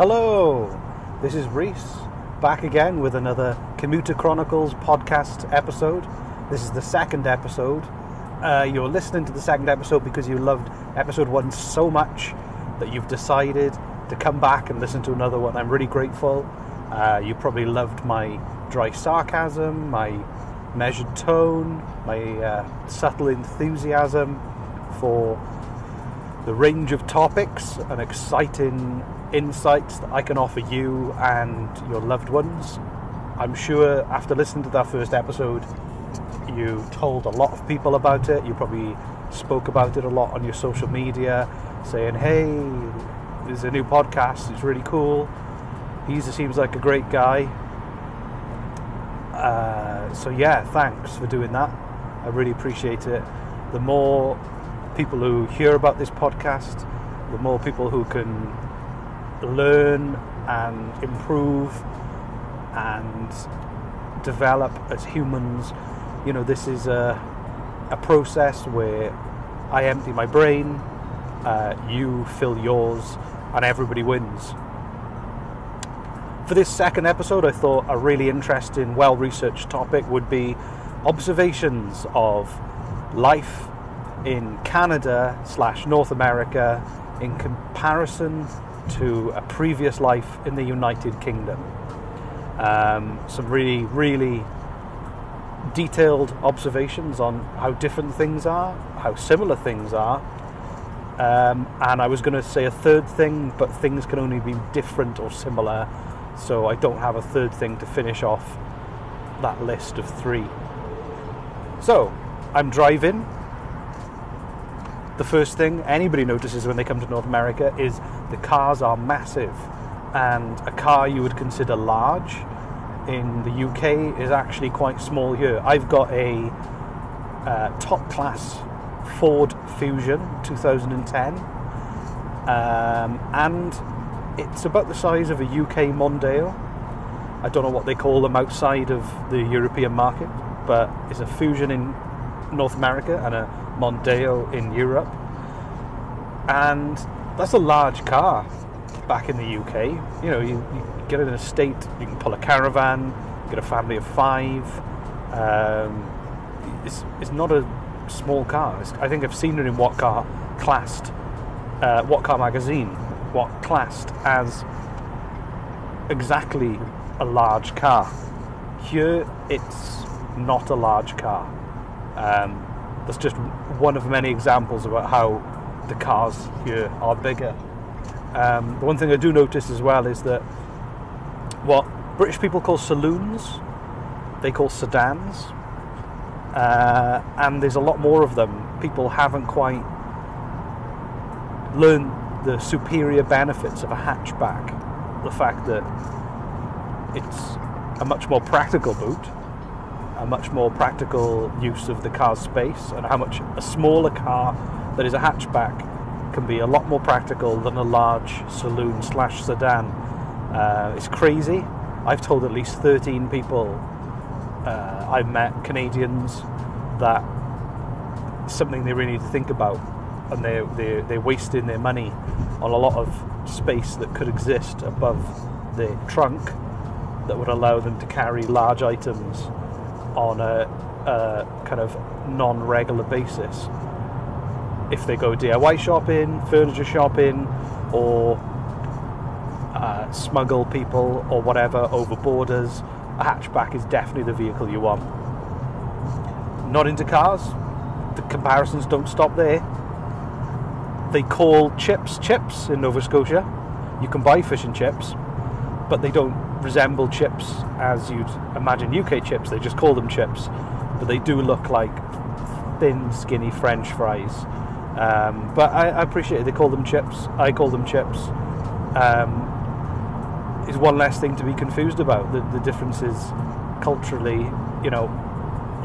Hello, this is Reese, back again with another Commuter Chronicles podcast episode. This is the second episode. Uh, you're listening to the second episode because you loved episode one so much that you've decided to come back and listen to another one. I'm really grateful. Uh, you probably loved my dry sarcasm, my measured tone, my uh, subtle enthusiasm for the range of topics and exciting insights that I can offer you and your loved ones. I'm sure after listening to that first episode, you told a lot of people about it. You probably spoke about it a lot on your social media, saying, hey, there's a new podcast, it's really cool. He seems like a great guy. Uh, so, yeah, thanks for doing that. I really appreciate it. The more people who hear about this podcast, the more people who can learn and improve and develop as humans. You know, this is a, a process where I empty my brain, uh, you fill yours, and everybody wins. For this second episode, I thought a really interesting, well researched topic would be observations of life in Canada slash North America in comparison to a previous life in the United Kingdom. Um, some really, really detailed observations on how different things are, how similar things are. Um, and I was going to say a third thing, but things can only be different or similar, so I don't have a third thing to finish off that list of three. So, I'm driving the first thing anybody notices when they come to North America is the cars are massive, and a car you would consider large in the UK is actually quite small here. I've got a uh, top class Ford Fusion 2010, um, and it's about the size of a UK Mondeo. I don't know what they call them outside of the European market, but it's a Fusion in North America and a Mondeo in Europe. And that's a large car back in the UK. You know, you, you get it in an estate, you can pull a caravan, get a family of five. Um, it's, it's not a small car. It's, I think I've seen it in what car classed, uh, what car magazine, what classed as exactly a large car. Here, it's not a large car. Um, that's just one of many examples about how the cars here are bigger. Um, the one thing I do notice as well is that what British people call saloons, they call sedans, uh, and there's a lot more of them. People haven't quite learned the superior benefits of a hatchback. The fact that it's a much more practical boot a much more practical use of the car's space and how much a smaller car that is a hatchback can be a lot more practical than a large saloon slash sedan. Uh, it's crazy. I've told at least 13 people uh, I've met, Canadians, that something they really need to think about and they're, they're, they're wasting their money on a lot of space that could exist above the trunk that would allow them to carry large items on a, a kind of non-regular basis. If they go DIY shopping, furniture shopping, or uh, smuggle people or whatever over borders, a hatchback is definitely the vehicle you want. Not into cars. The comparisons don't stop there. They call chips chips in Nova Scotia. You can buy fish and chips, but they don't resemble chips as you'd imagine UK chips. They just call them chips, but they do look like thin, skinny French fries. Um, but I, I, appreciate it. They call them chips. I call them chips. Um, is one less thing to be confused about. The, the difference is culturally, you know,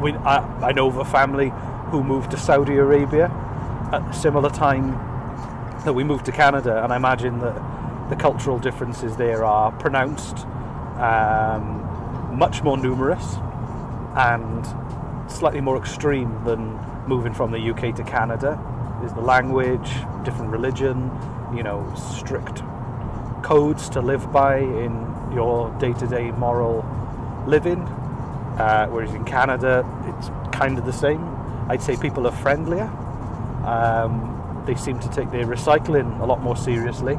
we, I, I know of a family who moved to Saudi Arabia at a similar time that we moved to Canada, and I imagine that the cultural differences there are pronounced um, much more numerous and slightly more extreme than moving from the UK to Canada. There's the language, different religion, you know, strict codes to live by in your day-to-day moral living. Uh, whereas in Canada, it's kind of the same. I'd say people are friendlier. Um, they seem to take their recycling a lot more seriously.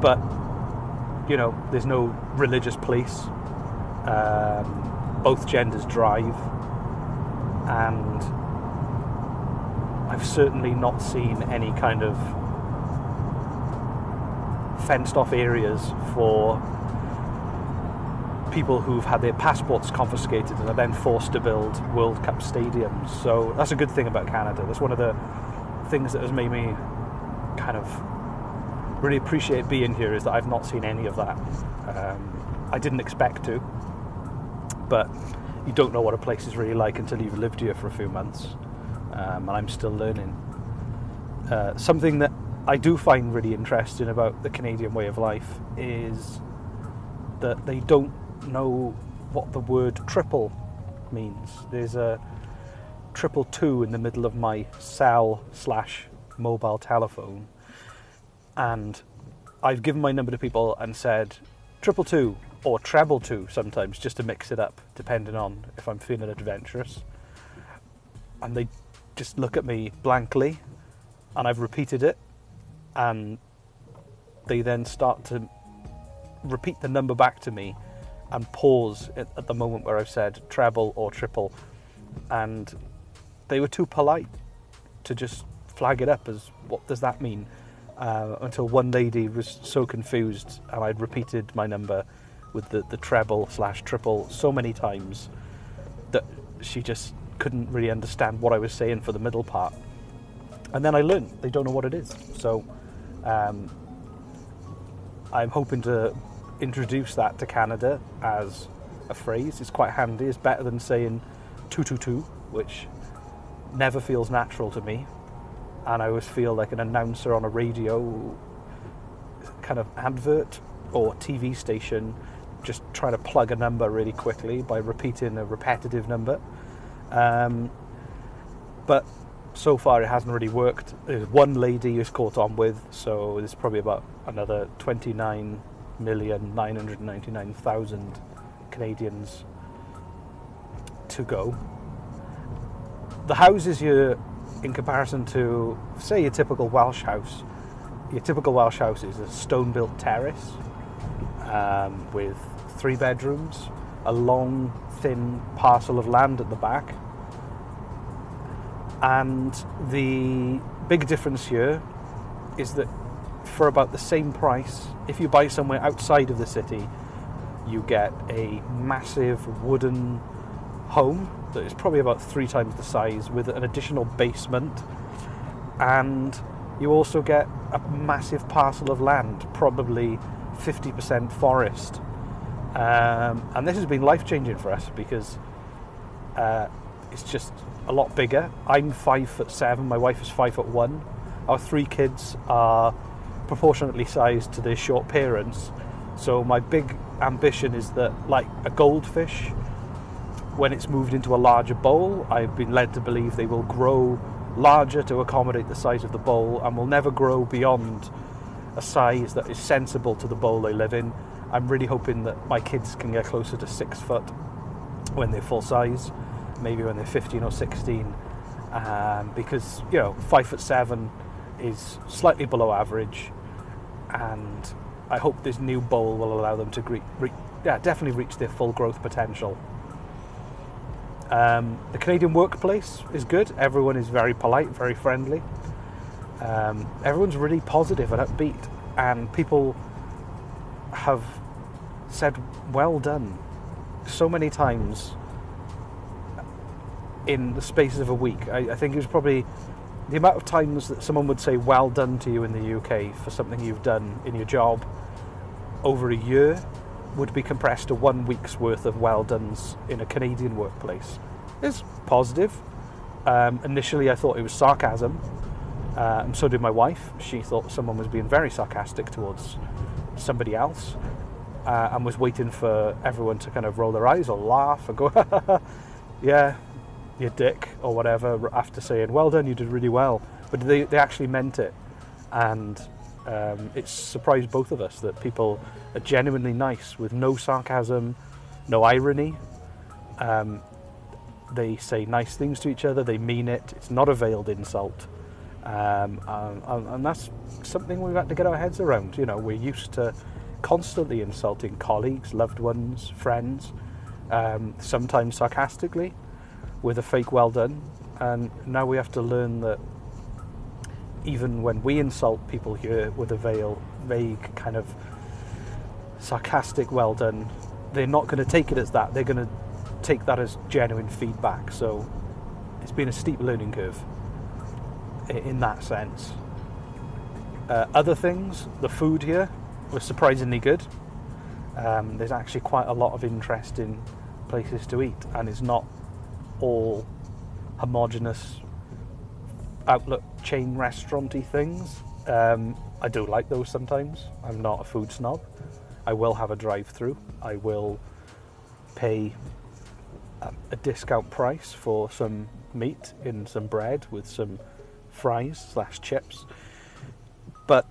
But you know, there's no religious police. Um, both genders drive, and I've certainly not seen any kind of fenced off areas for people who've had their passports confiscated and are then forced to build World Cup stadiums. So that's a good thing about Canada. That's one of the things that has made me kind of really appreciate being here is that I've not seen any of that. Um, I didn't expect to, but you don't know what a place is really like until you've lived here for a few months, um, and I'm still learning. Uh, something that I do find really interesting about the Canadian way of life is that they don't know what the word triple means. There's a triple two in the middle of my cell slash mobile telephone and I've given my number to people and said triple two or treble two sometimes just to mix it up, depending on if I'm feeling adventurous. And they just look at me blankly, and I've repeated it, and they then start to repeat the number back to me and pause at, the moment where I've said treble or triple, and they were too polite to just flag it up as what does that mean? Uh, until one lady was so confused and I'd repeated my number with the, the treble slash triple so many times that she just couldn't really understand what I was saying for the middle part. And then I learned they don't know what it is. So um, I'm hoping to introduce that to Canada as a phrase. It's quite handy. It's better than saying 222, which never feels natural to me and I always feel like an announcer on a radio kind of advert or TV station just trying to plug a number really quickly by repeating a repetitive number. Um, but so far it hasn't really worked. There's one lady who's caught on with, so there's probably about another 29,999,000 Canadians to go. The houses you're in comparison to, say, your typical Welsh house. Your typical Welsh house is a stone built terrace um, with three bedrooms, a long, thin parcel of land at the back. And the big difference here is that for about the same price, if you buy somewhere outside of the city, you get a massive wooden home that is probably about three times the size with an additional basement. And you also get a massive parcel of land probably 50% forest. Um, and this has been life changing for us because uh, it's just a lot bigger. I'm five foot seven. My wife is five foot one. Our three kids are proportionately sized to their short parents. So my big ambition is that like a goldfish when it's moved into a larger bowl, I've been led to believe they will grow larger to accommodate the size of the bowl and will never grow beyond a size that is sensible to the bowl they live in. I'm really hoping that my kids can get closer to six foot when they're full size, maybe when they're 15 or 16, um, because you know five foot seven is slightly below average, and I hope this new bowl will allow them to re- re- yeah, definitely reach their full growth potential. Um, the Canadian workplace is good. Everyone is very polite, very friendly. Um, everyone's really positive and upbeat, and people have said "well done" so many times in the spaces of a week. I, I think it was probably the amount of times that someone would say "well done" to you in the UK for something you've done in your job over a year would be compressed to one week's worth of well done's in a Canadian workplace. It's positive. Um, initially, I thought it was sarcasm, uh, and so did my wife. She thought someone was being very sarcastic towards somebody else, uh, and was waiting for everyone to kind of roll their eyes or laugh or go, "Yeah, you dick," or whatever. After saying, "Well done, you did really well," but they they actually meant it, and Um, it's surprised both of us that people are genuinely nice with no sarcasm, no irony. Um, they say nice things to each other, they mean it, it's not a veiled insult. Um, and, and that's something we've had to get our heads around. You know, we're used to constantly insulting colleagues, loved ones, friends, um, sometimes sarcastically, with a fake well done. And now we have to learn that even when we insult people here with a veil, vague kind of sarcastic well done, they're not going to take it as that. They're going to take that as genuine feedback. So it's been a steep learning curve in that sense. Uh, other things, the food here was surprisingly good. Um, there's actually quite a lot of interest in places to eat, and it's not all homogenous outlet chain restauranty things. Um, I do like those sometimes. I'm not a food snob. I will have a drive-through. I will pay a, a discount price for some meat in some bread with some fries slash chips. But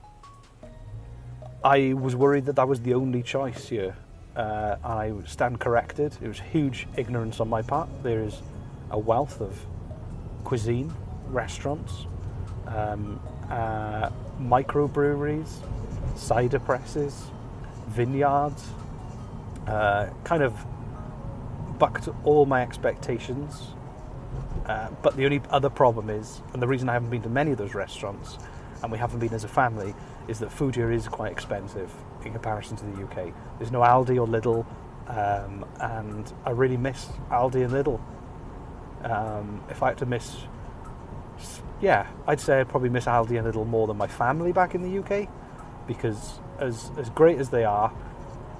I was worried that that was the only choice here. Uh, I stand corrected. It was huge ignorance on my part. There is a wealth of cuisine, restaurants, um, uh, microbreweries, cider presses, vineyards. Uh, kind of bucked all my expectations. Uh, but the only other problem is, and the reason I haven't been to many of those restaurants, and we haven't been as a family, is that food here is quite expensive in comparison to the UK. There's no Aldi or Lidl, um, and I really miss Aldi and Lidl. Um, if I had to miss, yeah, I'd say I'd probably miss Aldi a little more than my family back in the UK, because as as great as they are,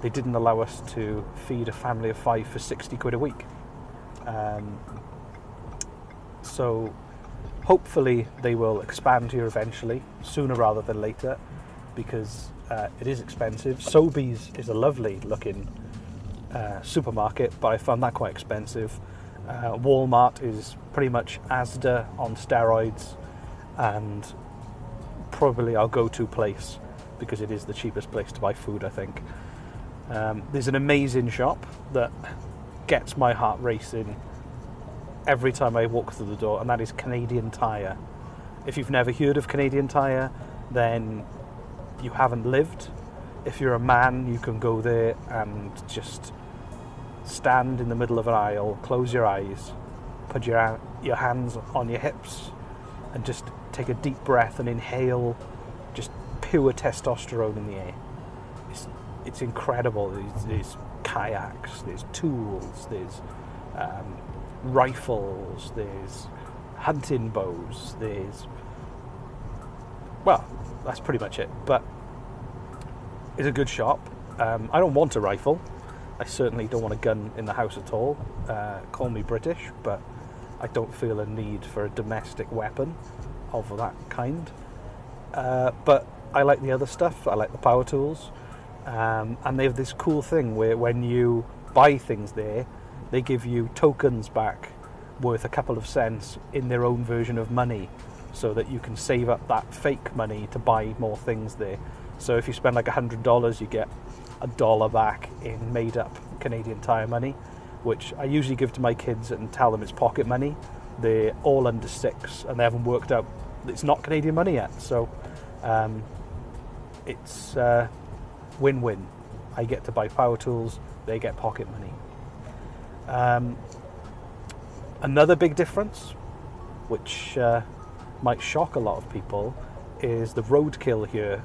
they didn't allow us to feed a family of five for 60 quid a week. Um, so hopefully they will expand here eventually, sooner rather than later, because uh, it is expensive. Sobeys is a lovely looking uh, supermarket, but I found that quite expensive. Uh, Walmart is pretty much Asda on steroids, and probably our go-to place because it is the cheapest place to buy food. I think um, there's an amazing shop that gets my heart racing every time I walk through the door, and that is Canadian Tire. If you've never heard of Canadian Tire, then you haven't lived. If you're a man, you can go there and just stand in the middle of an aisle, close your eyes, put your your hands on your hips, and just take a deep breath and inhale just pure testosterone in the air. It's it's incredible. There's, there's kayaks, there's tools, there's um, rifles, there's hunting bows, there's well, that's pretty much it. But it's a good shop. Um, I don't want a rifle. I certainly don't want a gun in the house at all. Uh, call me British, but I don't feel a need for a domestic weapon of that kind. Uh, but I like the other stuff. I like the power tools. Um, and they have this cool thing where when you buy things there, they give you tokens back worth a couple of cents in their own version of money so that you can save up that fake money to buy more things there. So if you spend like hundred dollars, you get a dollar back in made up Canadian Tire money, which I usually give to my kids and tell them it's pocket money. They're all under six and they haven't worked out it's not Canadian money yet. So um, it's uh, win win. I get to buy power tools, they get pocket money. Um, another big difference, which uh, might shock a lot of people, is the roadkill here.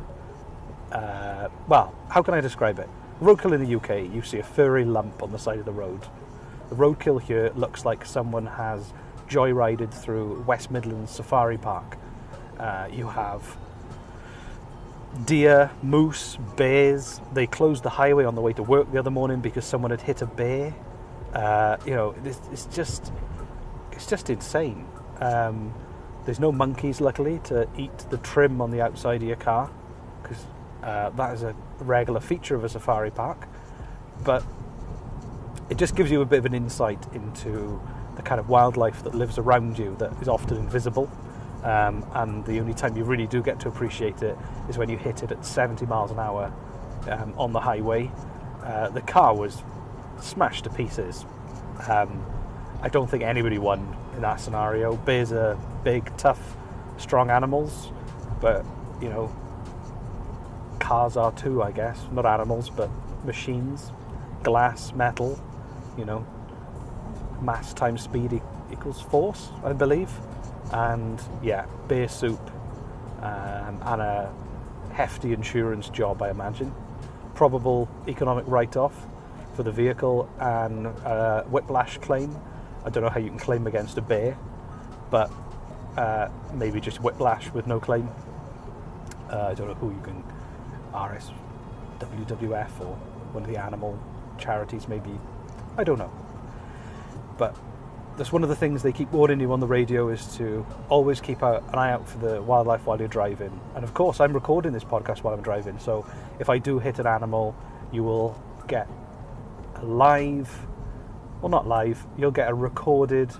Uh, well, how can I describe it? Roadkill in the UK, you see a furry lump on the side of the road. The roadkill here looks like someone has joyrided through West Midlands Safari Park. Uh, you have deer, moose, bears. They closed the highway on the way to work the other morning because someone had hit a bear. Uh, you know, it's, it's, just it's just insane. Um, there's no monkeys, luckily, to eat the trim on the outside of your car because uh, that is a regular feature of a safari park. But it just gives you a bit of an insight into the kind of wildlife that lives around you that is often invisible Um, and the only time you really do get to appreciate it is when you hit it at 70 miles an hour um, on the highway. Uh, the car was smashed to pieces. Um, I don't think anybody won in that scenario. Bears are big, tough, strong animals, but you know, cars are too, I guess. Not animals, but machines, glass, metal. You know, mass times speed e- equals force, I believe. And yeah, bear soup um, and a hefty insurance job, I imagine. Probable economic write-off for the vehicle and a whiplash claim. I don't know how you can claim against a bear, but uh, maybe just whiplash with no claim. Uh, I don't know who you can RS, WWF, or one of the animal charities, maybe. I don't know. But that's one of the things they keep warning you on the radio is to always keep an eye out for the wildlife while you're driving. And of course, I'm recording this podcast while I'm driving, so if I do hit an animal, you will get a live, well, not live, you'll get a recorded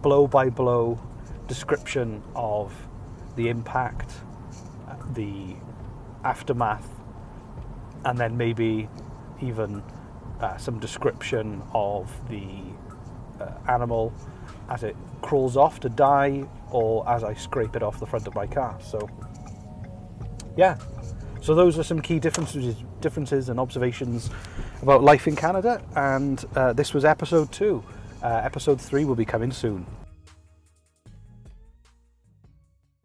blow by blow description of the impact, uh, the aftermath, and then maybe even uh, some description of the uh, animal as it crawls off to die or as I scrape it off the front of my car. So, yeah. So those are some key differences, differences and observations about life in Canada. And uh, this was episode two. Uh, episode three will be coming soon.